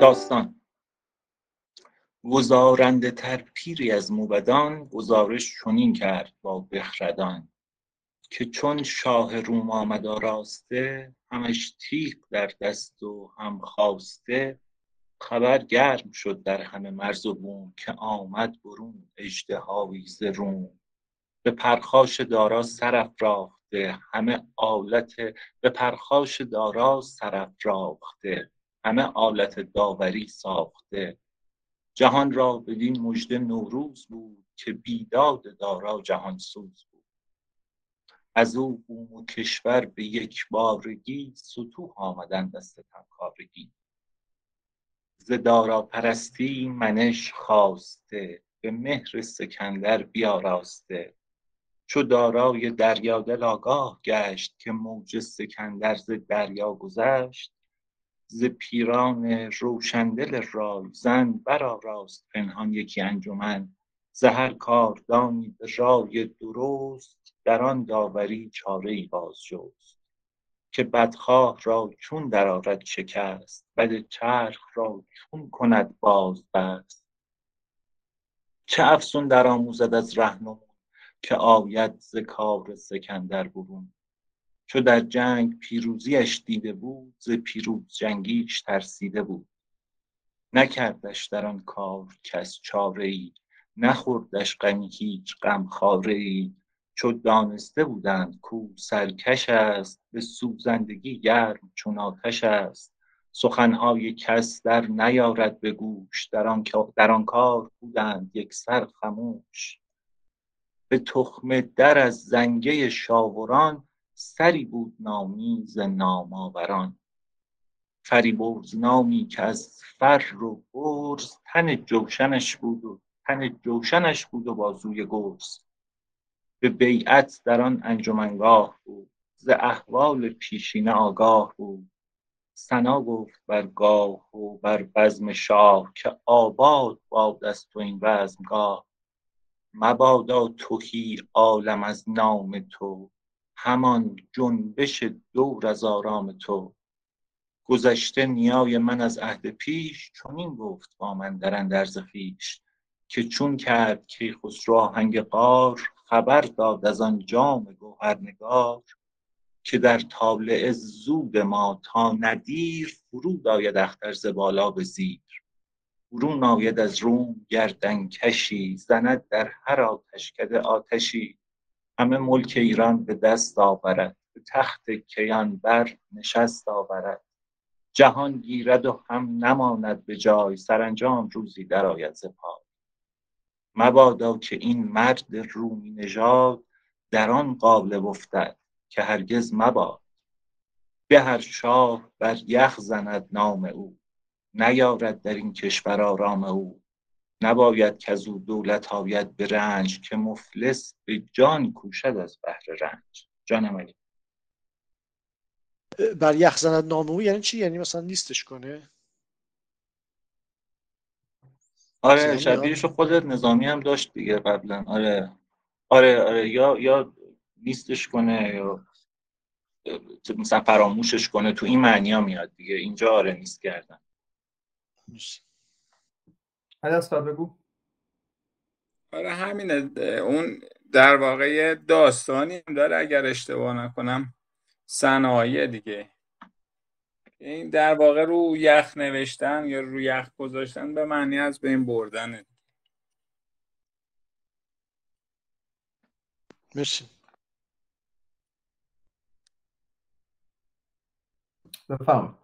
داستان. گزارنده تر پیری از موبدان گزارش چنین کرد با بخردان که چون شاه روم آمد راسته همش تیغ در دست و هم خواسته خبر گرم شد در همه مرز و بوم که آمد برون اژدهایی ز روم. به پرخاش دارا سر افراخته همه آلت به پرخاش دارا سر افراخته. همه آلت داوری ساخته. جهان را بدین مژده نوروز بود که بیداد دارا جهان سوز بود. از او بوم و کشور به یک بارگی ستوه آمدند از ستمکارگی. ز دارا پرستی منش خواسته به مهر سکندر بیاراسته. چو دارای دریادل آگاه گشت که موج سکندر ز دریا گذشت ز پیران روشندل رایزن برآراست پنهان یکی انجمن. ز هر کاردانی به رای درست در آن داوری چاره ای بازجست. که بدخواه را چون درآرد شکست بد چرخ را چون کند بازبست. چه افسون درآموزد از رهنمون که آید ز کار سکندر برون؟ چو در جنگ پیروزیش دیده بود ز پیروز جنگیش ترسیده بود. نکردش در آن کار کس چاره ای نخوردش غمی هیچ غمخواره ای چو دانسته بودند کاو سرکش است به سوزندگی گرم چون آتش است. سخنهای کس در نیارد به گوش در آن کار بودند یکسر خموش. به تخمه در از زنگه شاوران سری بود نامی ز نام آوران فریبرز نامی که از فر و برز تن جوشنش بود و تن جوشنش بود و بازوی گرز. به بیعت در آن انجمنگاه بود ز احوال پیشینه آگاه بود. ثنا گفت بر گاه و بر بزم شاه که آباد باد از تو این بزمگاه. مبادا تهی عالم از نام تو همان جنبش دور از آرام تو. گذشته نیای من از عهد پیش چنین گفت با من در اندرز خویش که چون کرد کیخسرو آهنگ غار خبر داد از آن جام گوهرنگار که در طالع زود ما تا نه دیر فرود آید اختر ز بالا به زیر. برون آید از روم گردنکشی زند در هر آتشکده آتشی. همه ملک ایران به دست آورد به تخت کیان بر نشست آورد. جهان گیرد و هم نماند به جای سرانجام روزی درآید ز پای. مبادا که این مرد رومی نژاد در آن قالب افتد که هرگز مباد. به هر شاه بر یخ زند نام او نیارد در این کشور آرام او. نباید کز او دولت آید به رنج که مفلس به جان کوشد از بهر رنج. جانم علی بر یخ زند نام او یعنی چی؟ یعنی مثلا نیستش کنه؟ آره شبیهش خودت نظامی هم داشت دیگه قبلا. آره. آره آره یا یا نیستش کنه یا مثلا فراموشش کنه. تو این معنی ها میاد دیگه. اینجا آره نیست کردن هدف بگو. آره همینه اون در واقع داستانی داره اگر اشتباه نکنم. صنایع دیگه. این در واقع رو یخ نوشتن یا رو یخ گذاشتن به معنی از بین بردنه. مرسی. بفهم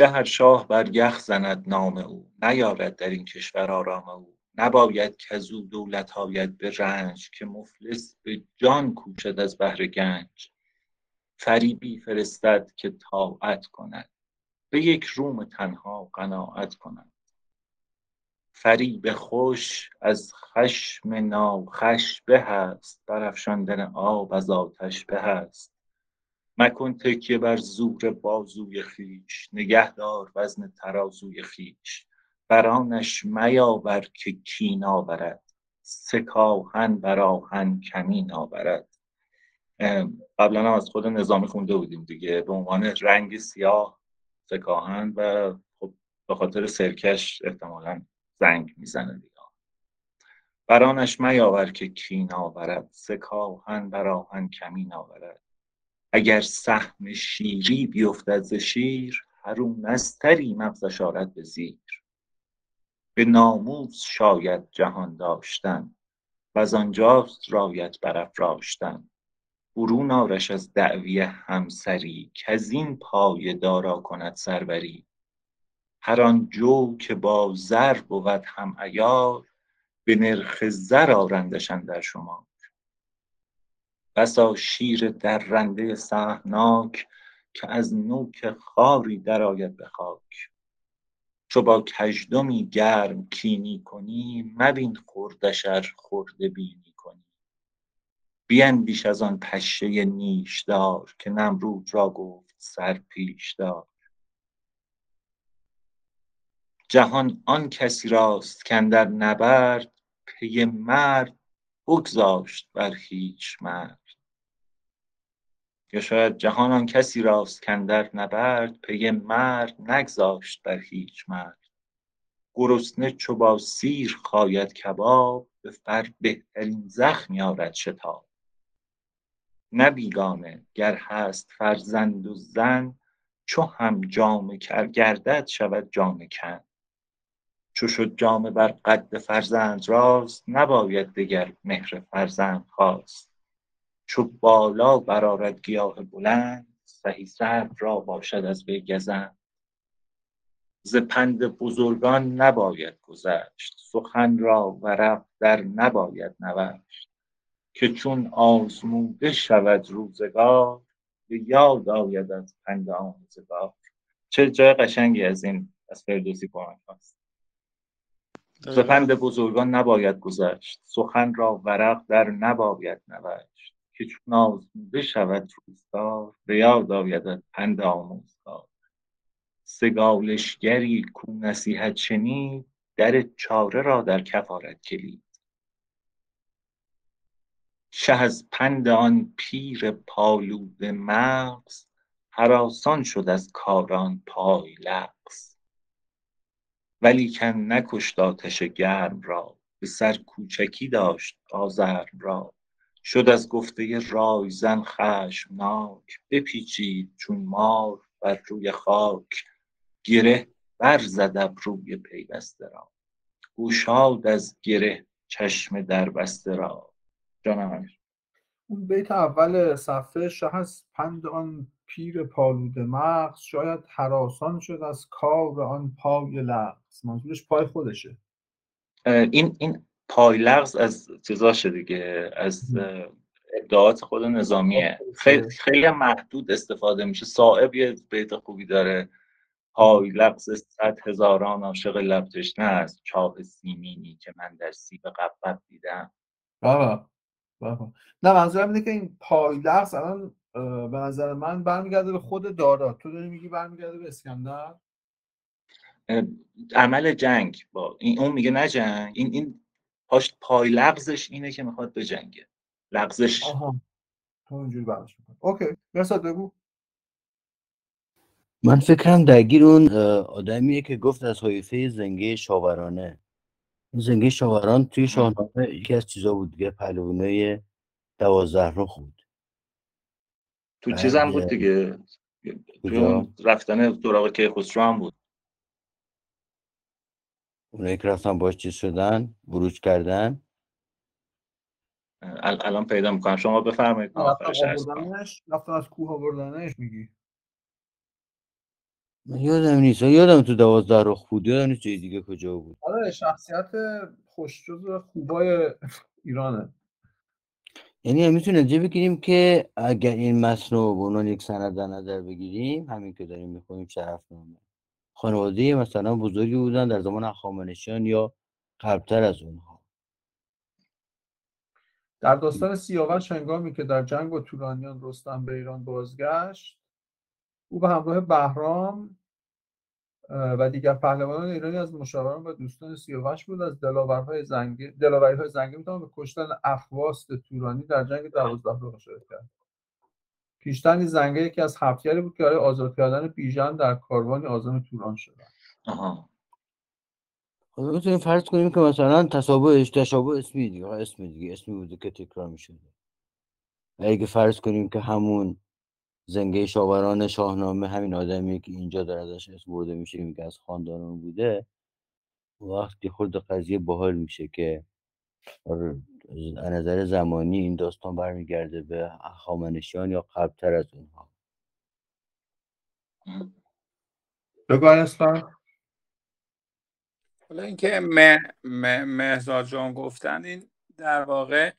به هر شاه بر یخ زند نام او. نیارد در این کشور آرام او. نباید کز او دولت آید به رنج که مفلس به جان کوشد از بهر گنج. فریبی فرستد که طاعت کند. به یک روم تنها قناعت کند. فریب خوش از خشم ناخوش به است برافشاندن آب از آتش به است مکن تکیه بر زور بازوی خویش نگه دار وزن ترازوی خویش. بر آنش میاور که کین آورد سکاهن بر آهن کمین آورد. قبلا هم از خود نظامی خونده بودیم دیگه به عنوان رنگ سیاه سکاهن و خب به خاطر سرکش احتمالا زنگ می‌زنه دیگه. برانش میاور که کین آورد سکاهن بر آهن کمین آورد. اگر سهم شیری بیفتد ز شیر هرون نستری مغزش آرد به زیر. به ناموس شاید جهان داشتن وز آنجاست رایت برافراشتن. برون آرش از دعوی همسری کز این پایه دارا کند سروری. هر آن جو که با زر بود هم عیار به نرخ زر آرندش اندر شمار. بسا شیر درنده سهمناک که از نوک خاری درآید به خاک. چو با کژدمی گرم کینی کنی مبین خردش ار خرده بینی کنی. بیندیش از آن پشه نیشدار که نمرود را گفت سر پیش دار جهان آن کسی راست کاندر نبرد پی مرد بگذاشت بر هیچ مرد. یا شاید جهان آن کسی راست کاندر نبرد پی مرد نگذاشت بر هیچ مرد. گرسنه چو با سیر خاید کباب به فر بهترین زخمی آرد شتاب. نه بیگانه گر هست فرزند و زن چو هم جامه گردد شود جامه کن. چو شد جامه بر قد فرزند راست نباید دگر مهر فرزند خواست. چو بالا برآرد گیاه بلند سهی سرو را باشد از وی گزند. ز پند بزرگان نباید گذشت سخن را ورق در نباید نوشت. که چون آزموده شود روزگار به یاد آید از پند آموزگار. چه جای قشنگی از این از فردوسی کمک ز پند بزرگان نباید گذشت سخن را ورق در نباید نوشت. که چون آزموده شود روزگار به یاد آید پند آموزگار. سگالشگری کو نصیحت شنید در چاره را در کف آرد کلید. شه از پند آن پیر پالوده مغز هراسان شد از کار آن پای لغز. ولیکن نکشت آتش گرم را به سر کوچکی داشت آزرم را. شد از گفته رایزن خشمناک بپیچید چون مار بر روی خاک. گره بر زد ابروی پیوسته را. گشاد از گره چشم دربسته را. جانم امیر. اون بیت اول صفحه شه از پند آن پیر پالوده مغز. شاید حراسان شد از کار آن پای لغز. منظورش پای خودشه. این این پای لغز از چیزاشه دیگه از ادعاات خود نظامیه. خیلی. خیلی محدود استفاده میشه. صاحب یه بیت خوبی داره. پای لغز صد هزاران عاشق لب تشنه است. چاه سیمینی که من در سیب قبقب دیدم. بابا بابا. نه منظورم اینه که این پای لغز الان به نظر من برمیگرده به خود دارا. تو داری میگی برمیگرده به اسکندر؟ عمل جنگ با این اون میگه نه جنگ. این این پاش پای لغزش اینه که می‌خواد به جنگه لغزش. آها. تو برداشت اوکی. بگو. من فکرم درگیر اون آدمیه که گفت از حیفه زنگه شاورانه. این زنگه شاوران توی شاهنامه یکی از چیزا بود دیگه پهلوانای دوازده رخ بود. تو چیز هم بود دیگه. توی اون رفتن سراغ کیخسرو هم بود. اونایی که رفتن باش چیز شدن بروج کردن؟ الان پیدا می‌کنم. شما بفرمایید رفتن از کوه آوردنش میگی؟ یادم نیست. یادم تو دوازده رخ بود. یادم نیست جای دیگه کجا بود. آره شخصیت خوشجوز خوبای ایرانه. یعنی می‌تونیم اینجا بگیریم که اگر این متن رو به عنوان یک سند در نظر بگیریم همین که داریم می‌خونیم شرفنامه خانواده مثلا بزرگی بودن در زمان هخامنشیان یا قبلتر از اونها. در داستان سیاوش هنگامی که در جنگ با تورانیان رستم به ایران بازگشت او به همراه بهرام و دیگر پهلوانان ایرانی از مشاوران و دوستان سیاوش بود از دلاورهای زنگی دلاوریهای زنگی می‌تونم به کشتن اخواست تورانی در جنگ دوازده راه شرکت کرد. پیشتن زنگه یکی از هفتیاری بود که برای آزاد کردن بیژن در کاروانی آزم توران شدن آها. خب می‌تونیم فرض کنیم که مثلا تشابهش تشابه اسمی دیگه اسم دیگه اسمی بوده که تکرار می‌شده اگه فرض کنیم که همون زنگه شاوران شاهنامه همین آدمی که اینجا در ازش اسم برده میشه میگه از خاندانان بوده وقتی خود قضیه باحال میشه که آره، نظر زمانی این داستان برمیگرده به هخامنشیان یا قبلتر از اونها. بگو حالا اینکه مهزاد جان گفتن این در واقع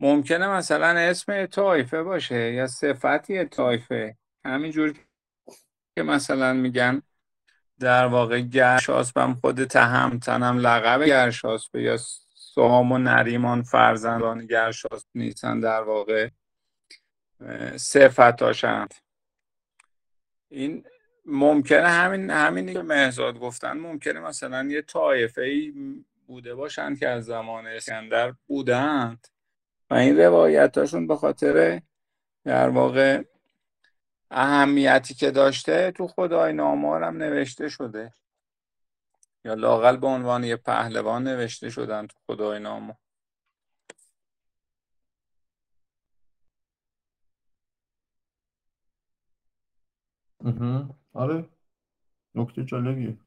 ممکنه مثلا اسم طایفه باشه یا صفتی طایفه. همینجور که مثلا میگن در واقع گرشاسبم خود تهمتنم لقب گرشاسبه یا سام و نریمان فرزندان گرشاسب نیستن در واقع. صفتاشند. این ممکنه همین همینی که مهزاد گفتن ممکنه مثلا یه طایفه ای بوده باشند که از زمان اسکندر بودند. و این روایتاشون به خاطر در واقع اهمیتی که داشته تو خدای نامار هم نوشته شده. یا لاقل به عنوان یه پهلوان نوشته شدن تو خدای مهم. آره. نکته جالبیه.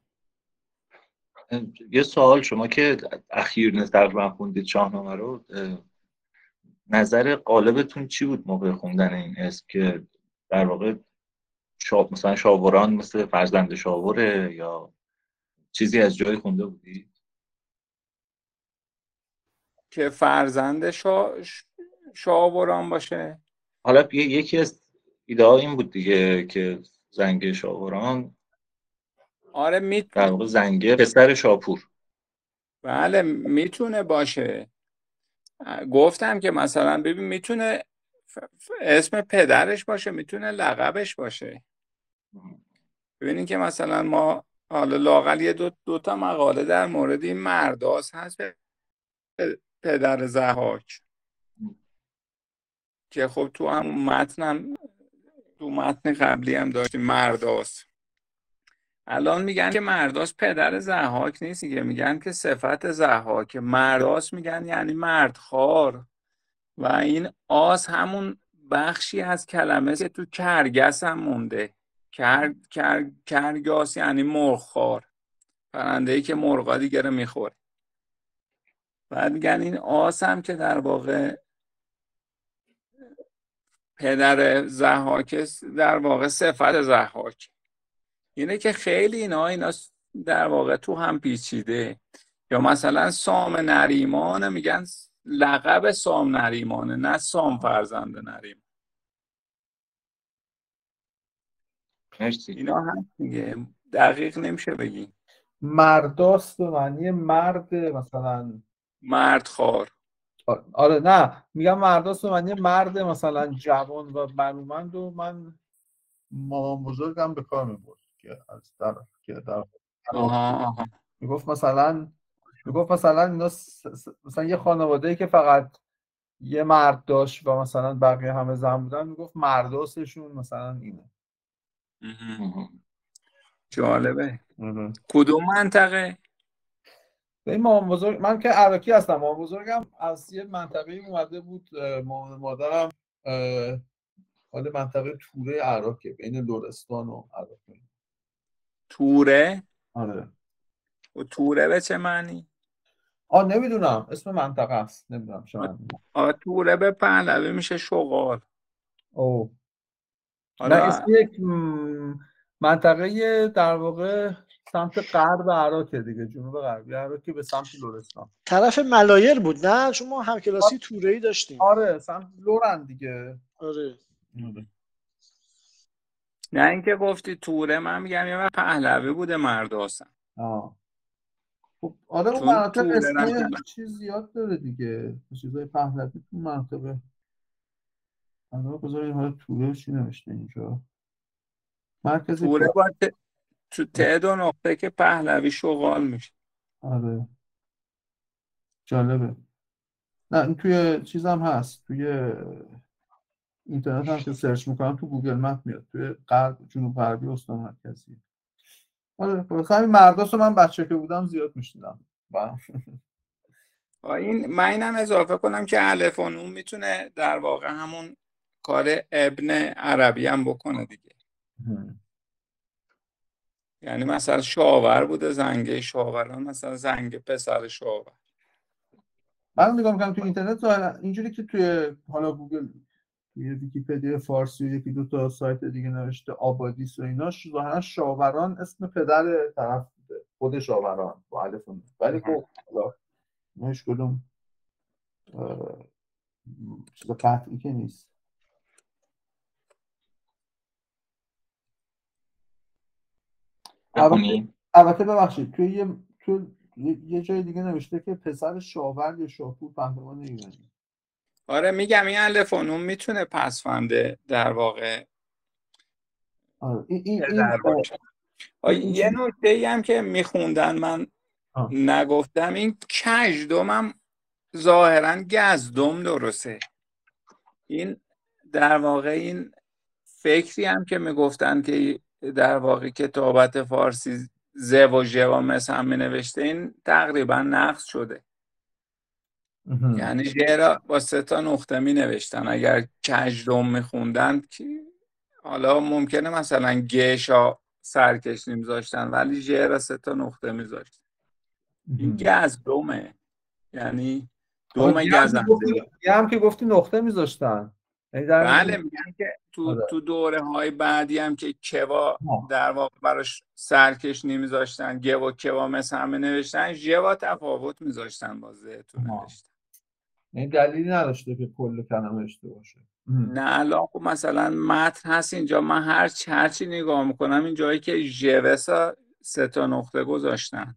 یه سوال شما که اخیر تقریبا خوندید شاهنامه رو نظر قالبتون چی بود موقع خوندن این اسم که در واقع شا... مثلا شاوران مثل فرزند شاوره یا چیزی از جای خونده بودی؟ که فرزند شا... شاوران باشه. حالا یکی از ایده ها این بود دیگه که زنگه شاوران. آره می... در واقع زنگه پسر شاپور. بله می‌تونه باشه. گفتم که مثلا ببین می‌تونه اسم پدرش باشه می‌تونه لقبش باشه. ببینید که مثلا ما حالا لاقل یه دو, دو تا مقاله در مورد این مرداس هست پدر زهاک که خب تو هم متنم تو متن قبلی هم داشتیم مرداس الان میگن که مرداس پدر زهاک نیست دیگه. میگن که صفت زهاک مرداس میگن یعنی مردخوار. و این آس همون بخشی از کلمه که تو کرگس هم مونده. کر، کر، کرگاس یعنی مرغخوار. پرنده ای که مرغا دیگه رو می‌خوره. بعد میگن این آس هم که در واقع پدر زحاک در واقع صفت زحاک. اینه که خیلی اینا اینا در واقع تو هم پیچیده. یا مثلا سام نریمان میگن لقب سام نریمانه نه سام فرزند نریم. اینا هست دیگه. دقیق نمیشه بگی. مرداست به معنی مرد مثلا. مرد خار. آره نه. میگم مرداست به معنی مرد مثلا جوان و برومند و من مامان بزرگم به کار می‌برد که از در که در آها آها. می‌گفت مثلا می‌گفت مثلا اینا س- س- مثلا یه خانواده که فقط یه مرد داشت و مثلا بقیه همه زن بودن می‌گفت مرداسشون مثلا اینه. جالبه. کدوم منطقه؟ به این مامان بزرگ من که عراقی هستم. مامان بزرگم از یه منطقه اومده بود مامان مادرم حال منطقه توره عراقه بین لرستان و عراق. توره آره. و توره به چه معنی؟ آه نمی‌دونم. اسم منطقه است. نمی‌دونم چه معنی. آ توره به پهلوی میشه شغال. اوه. نه حالا اسم یک منطقه در واقع سمت غرب عراقه دیگه جنوب غربی عراق که به سمت لرستان طرف ملایر بود نه؟ چون ما همکلاسی توره ای داشتیم. آره سمت لورن دیگه. آره. نه اینکه گفتی توره من میگم یه وقت پهلوی بوده مرداسم آه. خب آره اون مناطق توره اسم رفت- چیز زیاد داره دیگه. چیزای پهلوی تو منطقه آره بذاریم حالا توره چی نوشته اینجا؟ مرکز توره با ت... تو تعداد و نقطه که پهلوی شغال میشه. آره. جالبه. نه این توی چیزم هست. توی اینترنت هم که سرچ می‌کنم تو Google Map میاد. توی غرب جنوب غربی استان مرکزی. آره خب، همین مرداست من بچه که بودم زیاد میشنیدم. این من اینم اضافه کنم که الف و نون می‌تونه در واقع همون کار ابن عربی هم بکنه دیگه. یعنی مثلا شاور بوده زنگ شاوران مثلا زنگ پسر شاور. من نگاه می‌کنم تو اینترنت اینجوری که توی حالا گوگل توی ویکیپدیا فارسی یکی دو تا سایت دیگه نوشته آبادیس و ایناش ظاهرا شاوران اسم پدر طرف بوده خود شاوران با الف ولی خب حالا هیچ کدوم چیز قطعی که نیست. البته البته ببخشید توی یه تو یه جای دیگه نوشته که پسر شاور یا شاپور پهلوان ایرانی. آره میگم این الفونوم می‌تونه پسفنده در واقع. آره. این, این, یه نکته ای هم که میخوندن من نگفتم این کج دومم ظاهرا گزدم درسته. این در واقع این فکری هم که می‌گفتن که در واقع کتابت فارسی ز و ژ و مس هم می نوشته این تقریبا نقص شده. یعنی ژ را با سه تا نقطه می نوشتن اگر کجدم می خوندن که حالا ممکنه مثلا گشا سرکش میذاشتن ولی ژ را سه تا نقطه میذاشتن. این گزدمه یعنی دوم گزنده هم که گفتی نقطه میذاشتن. یعنی بله میگن که تو آره. تو دوره های بعدی هم که کوا در واقع براش سرکش نمیذاشتن و کوا مثل همه نوشتن جوا تفاوت میذاشتن با تو نوشتن. این دلیلی نداشته که کل کلمه اشته باشه نه الان خب مثلا متن هست اینجا من هر هرچی نگاه می‌کنم این جایی که جوسا سه تا نقطه گذاشتن.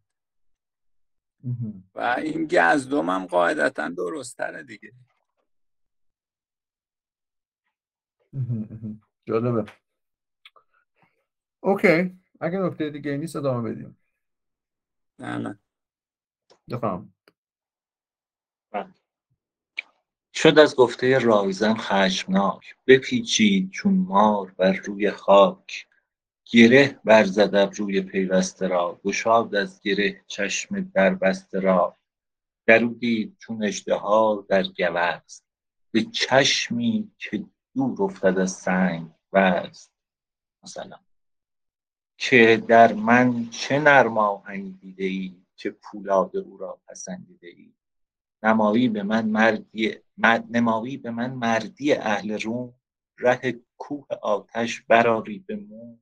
و این گزدوم هم قاعدتا درست تره دیگه. جالبه. اوکی اگه نکته دیگه نیست ادامه بدیم. نه نه. بفهم. شد از گفته رایزن خشمناک بپیچید چون مار بر روی خاک. گره برزد روی پیوسته را گشاد از گره چشم در بسته را. درو دید چون اژدها در گوست به چشمی که دور افتد از سنگ وست مثلا که در من چه نرماهنی دیده ای که پولاد او را پسندیده ای نمایی به من مردی نمایی به من مردی اهل روم. ره کوه آتش براری به مو.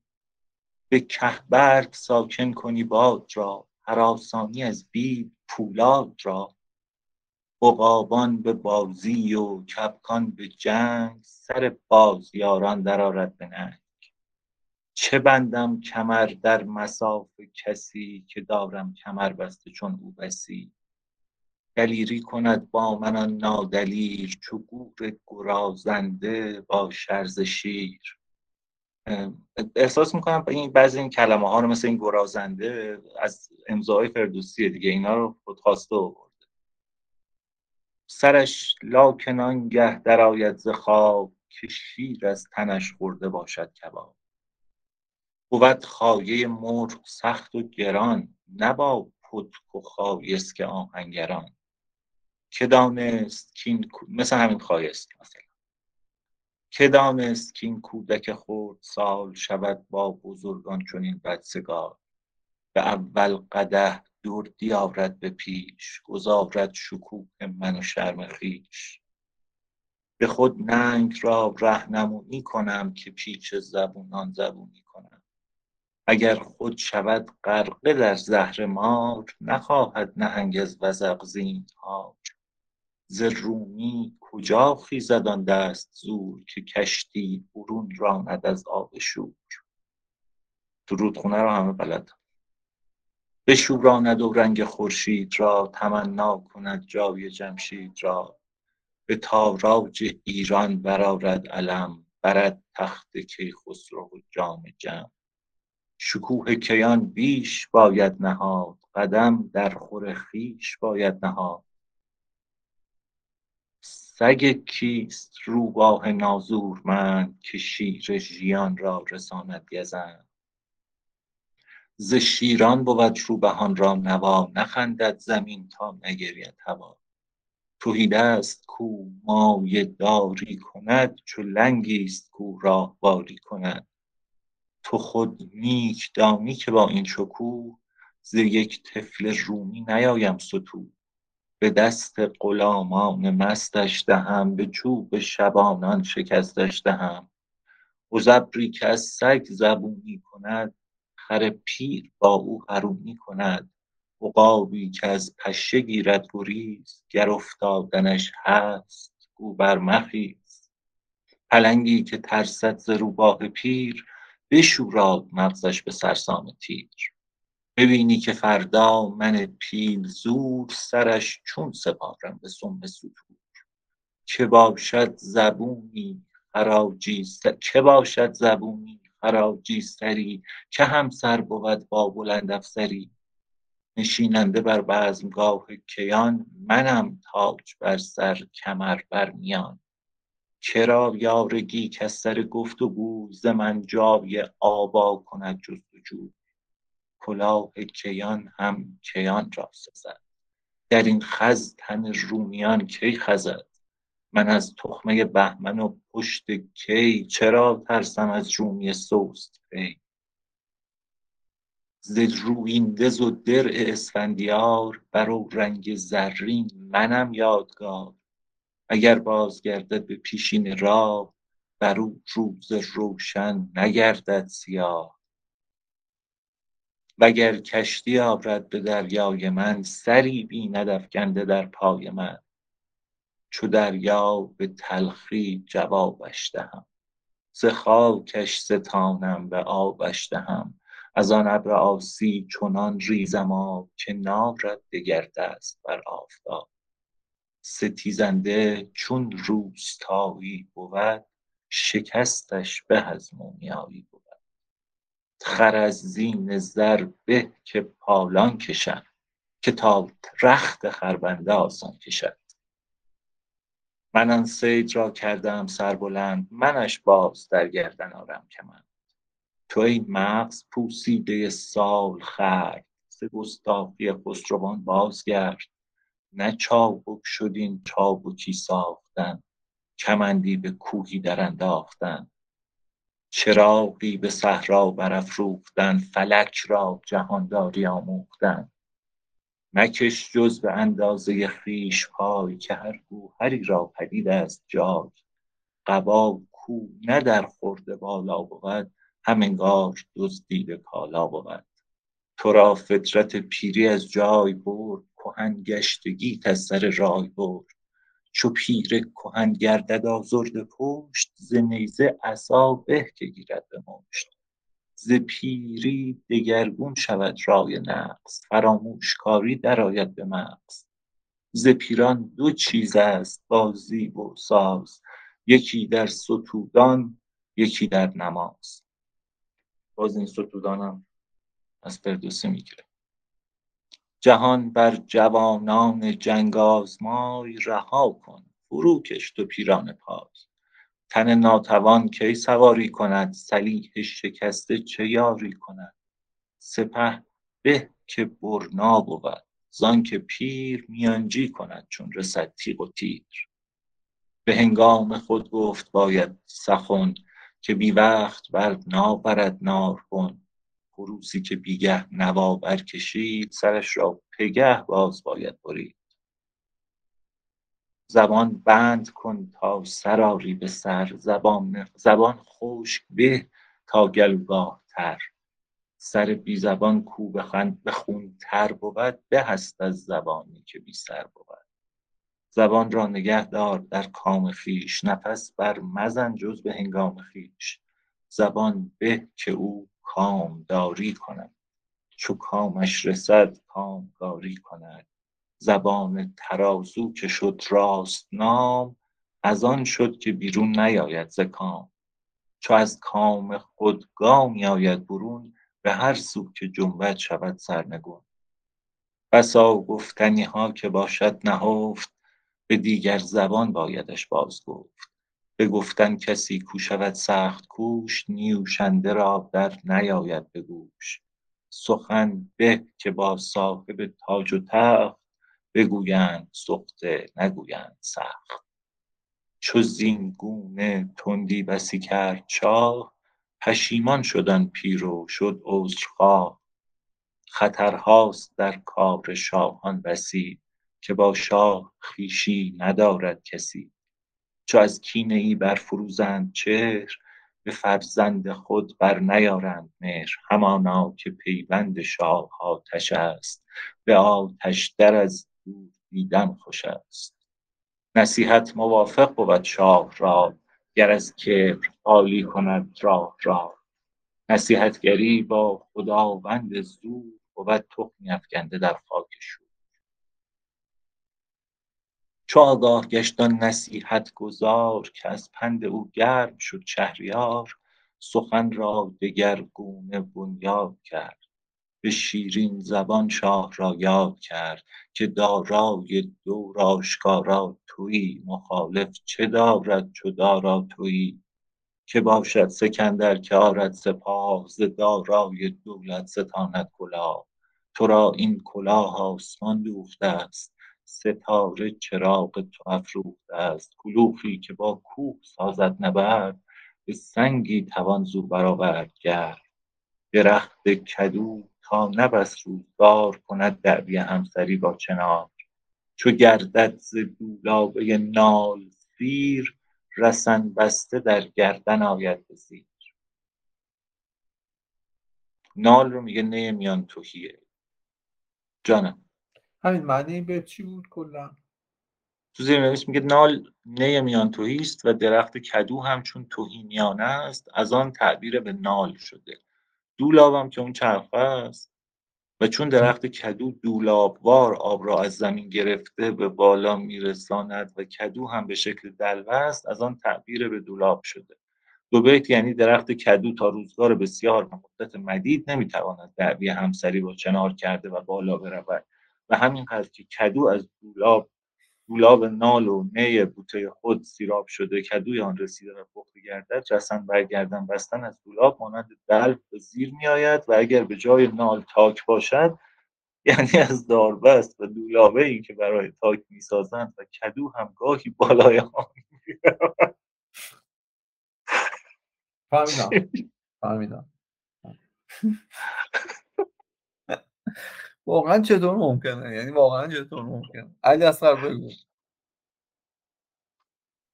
به کهبرگ ساکن کنی باد را حراسانی از بید پولاد را. عقابان به بازی و کبکان به جنگ سر بازیاران درآرد به ننگ. چه بندم کمر در مساف کسی که دارم کمر بسته چون او بسی؟ دلیری کند با من آن نادلیر چو گور گرازنده با شرز شیر. احساس می‌کنم این بعضی این کلمه ها رو مثل این گرازنده از امضای فردوسی دیگه اینا رو خودخواسته سرش لاکنان گه درآید ز خواب که شیر از تنش خورده باشد کباب. بود خایه مرغ سخت و گران نه با پتک و که آهنگران. که دانست کین مثل همین خایست مثلا. که دانست کین کودک خورد سال شود با بزرگان چنین بدسگال به اول قده دردی آورد به پیش گذارد شکوه من و شرم خویش. به خود ننگ را رهنمونی کنم که پیچ زبونان زبونی کنم. اگر خود شود غرقه در زهر مار نخواهد نهنگ از وزق ها ز رومی کجا خیزد آن دست زور که کشتی برون راند از آب شور. درودخونه رو همه بلد بشوراند و رنگ خورشید را تمنا کند جای جمشید را. به تاراج ایران برآرد علم برد تخت کیخسرو و جام جم. شکوه کیان بیش باید نهاد قدم در خور خویش باید نهاد. سگ کیست روباه نازورمند که شیر ژیان را رساند گزند. ز شیران بود روبهان را نوا نخندد زمین تا نگرید هوا. تهیدست کو مایه داری کند چو لنگیست کو راهواری کند. تو خود نیک دانی که با این شکوه ز یک طفل رومی نیایم ستوه به دست غلامان مستش دهم به چوب شبانان شکستش دهم. هژبری که از سگ زبونی کند خر پیر با او حرونی کند. عقابی که از پشه گیرد گریز گر افتادنش هست گو برمخیز پلنگی که ترسد ز روباه پیر بشوراد مغزش به سرسام تیر. ببینی که فردا من پیل زور سرش چون سپارم به سم ستور. که باشد زبونی خراجی که باشد زبونی خراجی سری که همسر بود با بلند افسری؟ نشیننده بر بزمگاه کیان منم تاج بر سر کمر بر میان. کرا یارگی کز سر گفت و گوی ز من جای آوا کند جست و جوی کلاه کیان هم کیان را سزد. در این خز تن رومیان کی خزد؟ من از تخمه بهمن و پشت کی؟ چرا ترسم از رومی سست پی؟ ز رویین دز و درع اسفندیار بر و رنگ زرین منم یادگار. اگر بازگردد به پیشین راه بر او روز روشن نگردد سیاه. وگر کشتی آرد به دریای من سری بیند افکنده در پای من. چو دریا به تلخی جوابش دهم. ز خاکش ستانم به آبش دهم. از آن ابر آسی چنان ریزم آب که نارد دگر دست بر آفتاب. ستیزنده چون روستایی بود شکستش به از مومیایی بود. خر از زین زر به که پالان کشد که تا رخت خربنده آسان کشد. من آن صید را کردم سربلند منش باز در گردن آرم کمند. تو ای مغز پوسیده سالخورد ز گستاخی خسروان بازگرد. نه چابک شد این چابکی ساختن کمندی به کوهی در انداختن. چراغی به صحرا برافروختن فلک را جهانداری آموختن. مکش جز به اندازه خویش پای که هر گوهری را پدید است جای. قبا کو نه در خورد بالا بود هم انگار دزدیده کالا بود. تو را فطرت پیری از جای برد کهن گشتگیت از سر رای برد. چو پیر کهن گردد آزرده پشت ز نیزه عصا به که گیرد به مشت. ز پیری دگرگون شود رای نغز فراموش کاری درآید به مغز. ز پیران دو چیز است بازی و ساز. یکی در ستودان یکی در نماز. باز این ستودانم از فردوسی می‌گیره. جهان بر جوانان جنگ آزمای رها کن فروکش تو پیرانه پای تن ناتوان کی سواری کند؟ سلیح شکسته چه یاری کند؟ سپه به که برنا بود زانکه پیر میانجی کند چون رسد تیغ و تیر. به هنگام خود گفت باید سخن که بی وقت بر ناورد ناربن خروسی که بیگه نوا برکشید سرش را پگه باز باید برید. زبان بند کن تا سر آری به سر زبان زبان خشک به تا گلوگاه تر سر بی زبان کو به خون تر بود به است از زبانی که بی سر بود. زبان را نگه دار در کام خویش نفس بر مزن جز به هنگام خویش. زبان به که او کامداری کند چو کامش رسد کامگاری کند. زبان ترازو که شد راست نام از آن شد که بیرون نیاید ز کام. چو از کام خود گامی آید برون به هر سو که جنبد شود سرنگون. بسا گفتنی ها که باشد نهفت به دیگر زبان بایدش باز گفت به گفتن کسی کو شود سخت کوش نیوشنده را در نیاید به گوش. سخن به که با صاحب تاج و تخت بگویند سخته نگویند سخت. چو زین گونه تندی بسی کرد شاه پشیمان شد آن پیر و شد عذرخواه. خطرهاست در کار شاهان بسی که با شاه خویشی ندارد کسی. چو از کینه ای برفروزند چهر به فرزند خود برنیارند مهر. همانا که پیوند شاه آتش است به آتش در از دور دیدن خوش است. نصیحت موافق بود شاه را گر از کبر خالی کند راه را. نصیحتگری با خداوند زور بود تخمی افکنده در خاک شور. چو آگاه گشت آن نصیحت گزار که از پند او گرم شد شهریار سخن را دگرگونه بنیاد کرد. به شیرین زبان شاه را یاد کرد که دارای دور آشکارا تویی مخالف چه دارد چو دارا تویی؟ که باشد سکندر که آرد سپاه ز دارای دولت ستاند کلاه. تو را این کلاه آسمان دوخته است ستاره چراغ تو افروخته است. کلوخی که با کوه سازد نبرد به سنگی توان زو برآورد گرد. درخت کدو تا نه بس روزگار کند دعوی همسری با چنار. چو گردد ز دولابه نال سیر رسن بسته در گردن آید به زیر. نال رو میگه نی میان تهیه. جانم. همین معنی بیت چی بود کلا؟ تو زیرنویس میگه نال نی میان تهی است و درخت کدو هم چون تهی میانه است از آن تعبیر به نال شده. دولاب هم که اون چرخه است. و چون درخت کدو دولابوار آب را از زمین گرفته به بالا میرساند و کدو هم به شکل دلو است از آن تعبیر به دولاب شده. دو بیت یعنی درخت کدو تا روزگار بسیار و مدت مدید نمی‌تواند دعوی همسری با چنار کرده و بالا برود. و همین که کدو از دولاب دولاب نال و نی بوته خود سیراب شده کدوی آن رسیده و پخته گردد رسن برگردن بستن از دولاب مانند دلو به زیر میآید و اگر به جای نال تاک باشد یعنی از داربست و دولابه ای که برای تاک می‌سازند و کدو هم گاهی بالای آن فهمیدم. فهمیدم. واقعا چطور ممکنه؟ یعنی واقعا چطور ممکنه؟ علی اصغر بگو.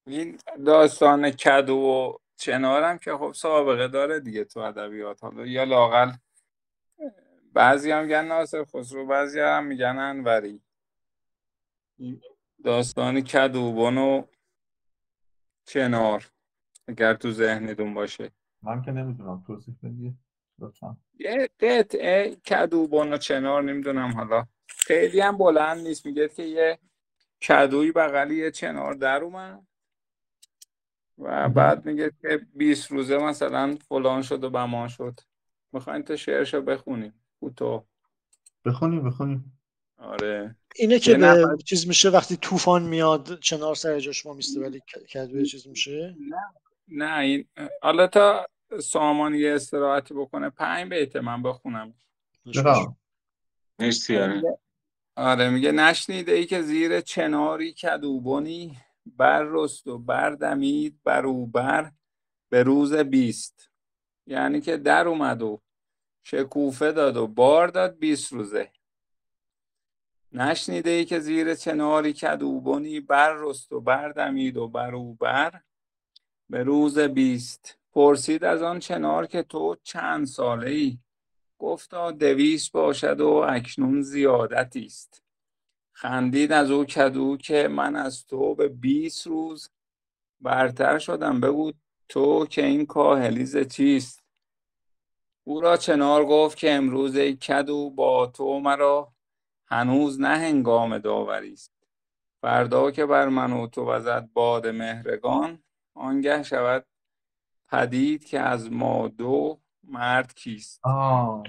این داستان کدو و چنارم که خب سابقه داره دیگه تو ادبیات. حالا یا لاقل بعضی هم میگن ناصر خسرو بعضی هم میگن انوری. این داستان کدوبان و چنار اگر تو ذهنتون باشه. من که نمی‌تونم توضیح بدی؟ لطفا. یه قطعه کدوبان و چنار نمی‌دونم حالا. خیلی هم بلند نیست. میگه که یه کدوی بغلی یه چنار در اومد. و بعد میگه که 20 روزه مثلا فلان شد و بمان شد. می‌خواین تا شعرشو بخونیم. کوتاه بخونیم بخونیم آره. اینه که به نفر- چیز میشه وقتی طوفان میاد چنار سر جاش ما میسته ولی کدوی چیز میشه؟ نه این حالا تا سامان یه استراحتی بکنه. پنج بیت من بخونم. مرسی آره. آره میگه نشنیده ای که زیر چناری کدوبانی بر رست و بردمید بر او بر به روز بیست. یعنی که در اومد و شکوفه داد و بار داد بیست روزه. نشنیده ای که زیر چناری کدوبانی بر رست و بردمید و بر او بر به روز بیست. پرسید از آن چنار که تو چند ساله ای گفتا دویست باشد و اکنون زیادتی است. خندید از او کدو که من از تو به بیست روز برتر شدم. بگو تو که این کاهلی ز چیست؟ او را چنار گفت که امروز ای کدو با تو مرا هنوز نه هنگام داوری است. فردا که بر من و تو وزد باد مهرگان آنگه شود پدید که از ما دو مرد کیست؟ آه.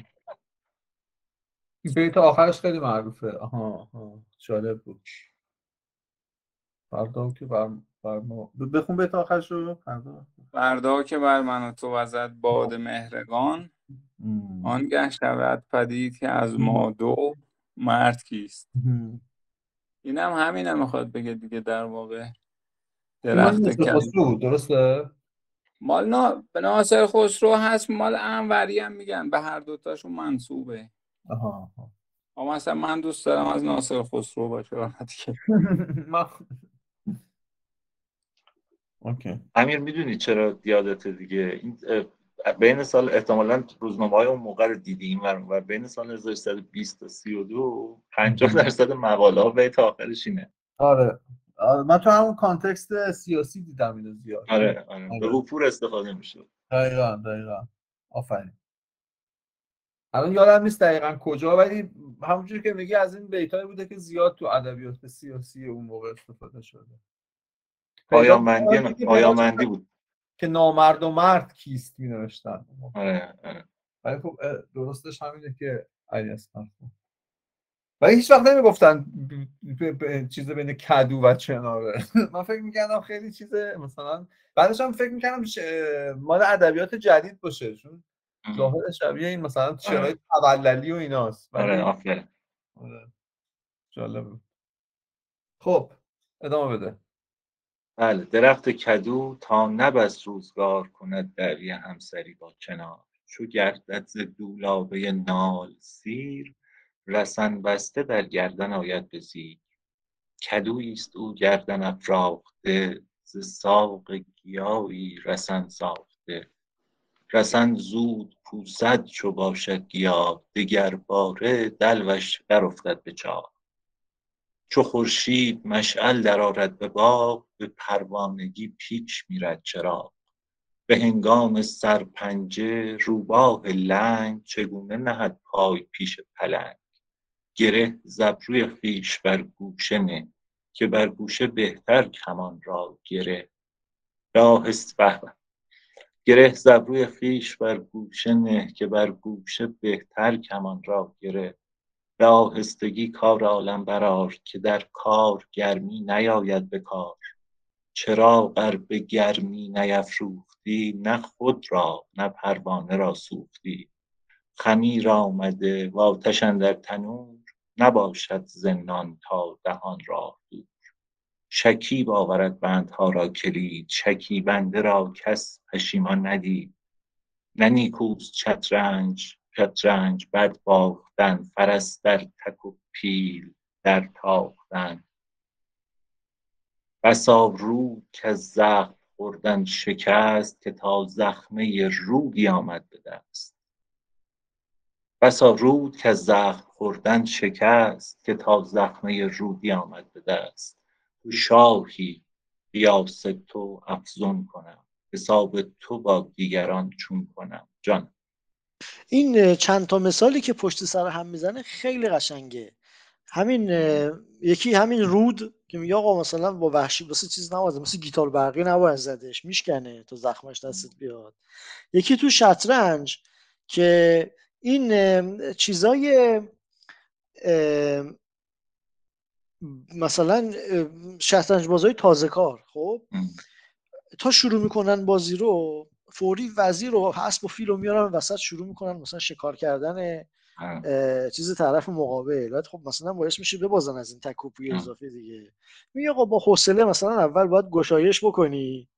این بیت آخرش خیلی معروفه. آها آها. جالب بود. فردا که بر, بر ما بخون بیت آخرش رو. فردا. فردا که بر من و تو وزد باد مهرگان. آنگه شود پدید که از ما دو مرد کیست؟ مم. این هم همین هم می‌خواد بگه دیگه در واقع درخت خسرو درسته؟ مال نا... به ناصر خسرو هست مال انوری هم میگن. به هر دوتاشون منصوبه. آها آها. مثلا من دوست دارم از ناصر خسرو باشه okay. امیر می‌دونی چرا یادت دیگه؟ این بین سال احتمالا روزنامه های اون موقع رو دیدی این ور. بین سال 1320 تا 32 50 درصد مقاله ها بیت آخرش اینه. آره. من تو همون context سیاسی دیدم اینو زیاد. آره آره. به آره. وفور استفاده میشه دقیقا دقیقا. آفرین. الان یادم نیست دقیقا کجا ولی همونجوری که میگی از این بیتایی بوده که زیاد تو ادبیات سیاسی اون موقع استفاده شده. پایامندی پیدا- پایامندی بود؟ که نامرد و مرد کیست می نوشتن آره آره. ولی خب درستش همینه که علی خان. ولی هیچ وقت نمی‌گفتن چیز بین کدو و چناره من فکر می‌کردم خیلی چیز مثلا بعدش هم فکر می‌کردم. مال ادبیات جدید باشه چون ظاهر شبیه این مثلا شعرهای توللی و ایناست. آره آفرین. آره. جالبه خب ادامه بده. بله درخت کدو تا نبس روزگار کند دعوی همسری با کنار چو گردد ز دولابه نال سیر رسن بسته در گردن آید به زیر. کدویی است او گردن افراخته ز ساق گیایی رسن ساخته. رسن زود پوسد چو باشد گیاه دگر باره دلوش در افتد به چاه. چو خورشید مشعل درآرد به باغ به پروانگی پیچ میرد چراغ. به هنگام سرپنجه روباه لنگ چگونه نهد پای پیش پلنگ. گره ز ابروی خویش بر گوشه نه که بر گوشه بهتر کمان را گره. به آهست به. گره ز ابروی خویش بر گوشه نه که بر گوشه بهتر کمان را گره. به آهستگی کار عالم برار که در کار گرمی نیاید به کار. چراغ ار به گرمی نیفروختی نه خود را نه پروانه را سوختی. خمیر آمده و آتش اندر تنور نباشد زنان تا دهان را دور. شکیب آورد بندها را کلید شکیبنده را کس پشیمان ندید. نه نیکوست شطرنج شطرنج بد باختن فرس در تک و پیل در تاختن. بسا رود که زخم خوردن شکست که تا زخمه رودی آمد به دست. بسا که زخم خوردن شکست که تا زخمه رودی آمد به دست. تو شاهی قیاس تو افزون کنم. حساب تو با دیگران چون کنم. جان. این چند تا مثالی که پشت سر هم می‌زنه خیلی قشنگه. همین یکی همین رود که میگه آقا مثلا با وحشی واسه چیز نباید مثل گیتار برقی نباید زدش میشکنه تا زخمش دستت بیاد. یکی تو شطرنج که این چیزای مثلا شطرنج بازای تازه کار خب. تا شروع می‌کنن بازی رو فوری وزیر رو حسب و فیل رو میارن وسط شروع می‌کنن مثلا شکار کردن چیز طرف مقابل. بعد خب مثلا باعث میشه ببازن از این تک و پوی اه. اضافه دیگه. میگه آقا با حوصله مثلا اول باید گشایش بکنی.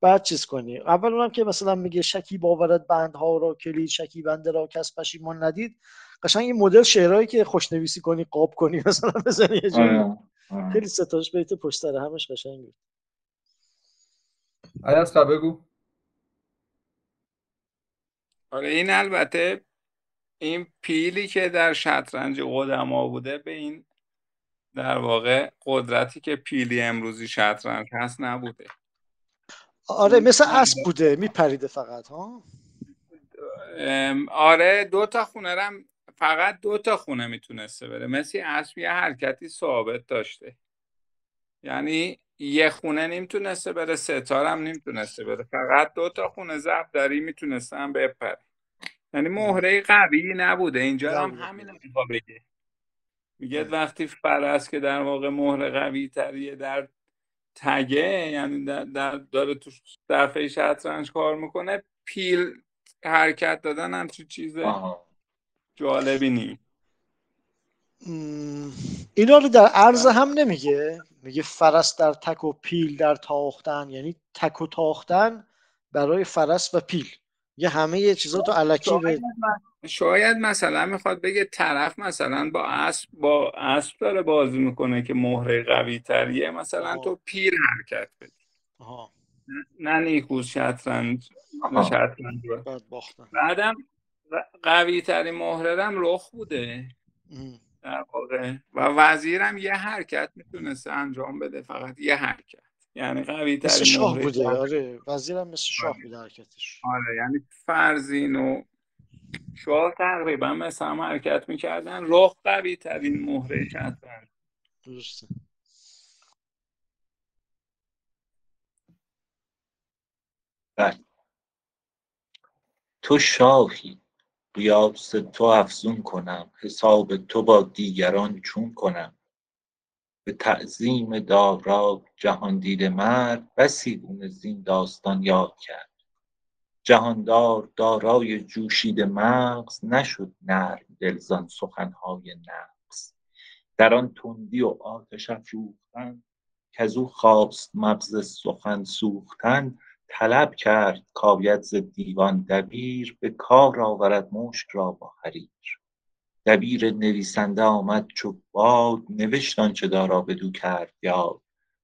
بعد چیز کنی؟ اول اونم که مثلا میگه شکی باورد بندها را کلید شکی بنده را کس پشیمان ندید. قشنگ این مدل شعرهایی که خوشنویسی کنی قاب کنی مثلا بزنی یه آره. آره. خیلی ستاش بیت پشت سر همش قشنگ بود. اصغر بگو. آره این البته این پیلی که در شطرنج قدما بوده به این در واقع قدرتی که پیلی امروزی شطرنج هست نبوده. آره مثل اسب بوده میپریده فقط ها؟ آره دو تا خونه رم فقط دو تا خونه می‌تونسته بره. مثل اسب یه حرکتی ثابت داشته. یعنی یه خونه نمی‌تونسته بره ستاره هم نمی‌تونسته بره. فقط دو تا خونه ضرب داری می‌تونستن بپره یعنی مهره قوی نبوده. اینجا هم. همین میخوا بگه. میگه وقتی فرس که در واقع مهره قوی تریه در تگه یعنی در, در داره تو دفعه شطرنج کار می‌کنه پیل حرکت دادن هم تو چیز. جالبی نیست. م، اینا رو در عرض هم نمیگه؟ میگه فرس در تک و پیل در تاختن یعنی تک و تاختن برای فرس و پیل. یه همه یه چیزا تو علکی به شاید مثلا می‌خواد بگه طرف مثلا با اسب با اسب داره بازی می‌کنه که مهره قوی تریه مثلا آها. تو پیر حرکت بدی. آها. نه نیکوز شطرنج. شطرنج بعدم قوی ترین مهره هم رخ بوده. در واقع. و وزیرم یه حرکت می‌تونسته انجام بده فقط یه حرکت. یعنی قوی مثل ترین شاه بوده. آره وزیرم مثل شاه بوده حرکتش. آره یعنی فرزین و شاه تقریبا مثل هم حرکت می‌کردن. رخ قوی ترین مهره شطرنج درسته. بله. تو شاهی. قیاس تو افزون کنم. حساب تو با دیگران چون کنم. به تعظیم دارا جهان دیده مرد. بسی گونه زین داستان یاد کرد. جهاندار دارای جوشیده مغز نشد نرم دل زان سخنهای نقص در آن تندی و آتش افروختن کزو خواست مغز سخن سوختن طلب کرد کاید ز دیوان دبیر به کار آورد مشک را با حریر. دبیر نویسنده آمد چو باد نوشت آنچه دارا بدو کرد یاد.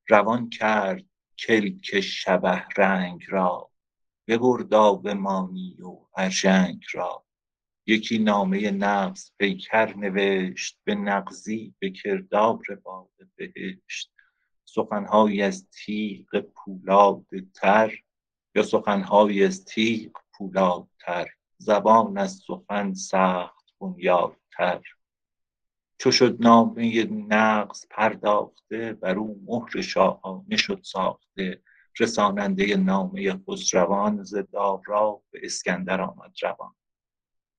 روان کرد کلک شبه رنگ را. ببرد آب مانی و ارژنگ را. یکی نامه نغز پیکر نوشت به نغزی به کردار باد بهشت. سخنهایی از تیغ پولاد تر یا سخنهایی از تیغ پولادتر زبان از سخن سخت بنیادتر چو شد نامه نغز پرداخته بر او مهر شاهانه شد ساخته. رساننده نامه خسروان ز دارا به اسکندر آمد روان.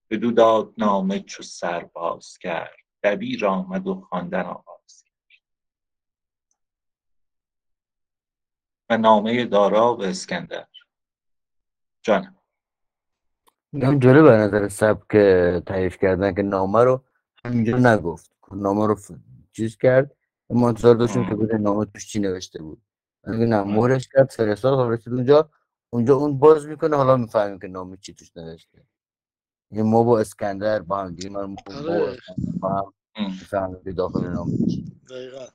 بدو داد نامه چو سر باز کرد دبیر آمد و خواندن آغاز کرد. و نامه دارا به اسکندر. جانم میگم جالب به نظر سبک تعریف کردن که نامه رو همینجا نگفت. نامه رو چیز کرد. ما انتظار داشتیم که بده نامه توش چی نوشته بود. میگه نه مهرش کرد فرستاد حالا رسید اونجا. اونجا اون باز می‌کنه حالا می‌فهمیم که نامه چی توش نوشته. یعنی ما با اسکندر با هم دیگه من با آره. با هم داخل نامه چی. دقیقا.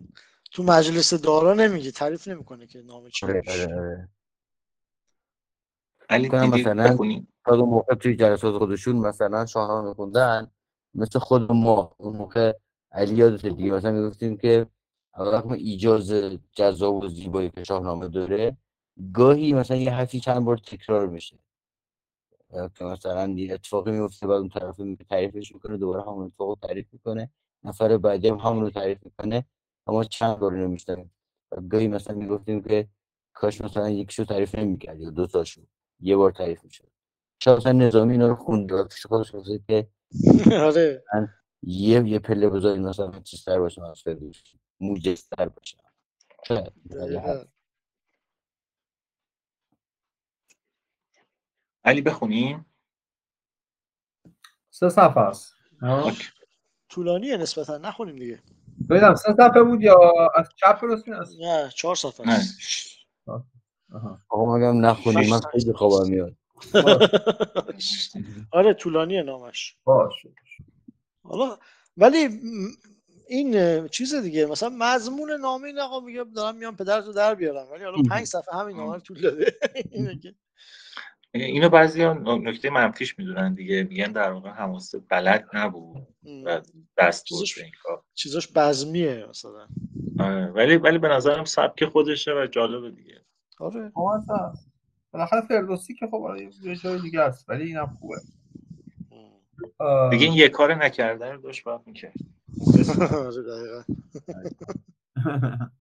تو مجلس دارا نمیگه تعریف نمی‌کنه که نامه چی آره. آره علی مثلا تا اون موقع توی جلسات خودشون مثلا شاهنامه میخوندن مثل خود ما. اون موقع علی یادت دیگه. مثلا می‌گفتیم که رقم ایجاز جذاب و زیبایی که شاهنامه داره گاهی مثلا یه حرفی چند بار تکرار میشه. که مثلا یه اتفاقی میفته بعد اون طرف تعریفش می‌کنه دوباره همون اتفاق رو تعریف می‌کنه. نفر بعدی هم همون رو تعریف می‌کنه اما چند بار و گاهی مثلا می‌گفتیم که کاش مثلا یکیشو تعریف نمی‌کرد یا دو تاشو یه بار تعریف می‌شد. شاید مثلا نظامی اینا رو خونده و پیش خودش که آره. یه یه پله بذارید مثلا چیزتر باشه از فردوسی. موجزتر باشه. علی بخونیم سه صفحه است. طولانیه نسبتا نخونیم دیگه. ببینم سه صفحه بود یا از چپ راست از نه چهار صفحه است. آقا مگم نخونیم من خیلی خوابم میاد. آره طولانیه نامش. باشه حالا ولی این چیز دیگه مثلا مضمون نامه این آقا میگه دارم میام پدرتو در بیارم. ولی حالا پنج صفحه همین نامه رو طول داده. اینو بعضی نکته منفیش می‌دونن دیگه. میگن در واقع حماسه بلد نبود و دست بود چیزش- به این کار. چیزاش بزمیه مثلا. آره، ولی ولی به نظرم سبک خودشه و جالبه دیگه. آره. هست. بالاخره فردوسی که خب آره یه جای دیگه است ولی اینم خوبه. دیگه این یه کار نکرده رو داشت باید می‌کرد. Un beso. Se.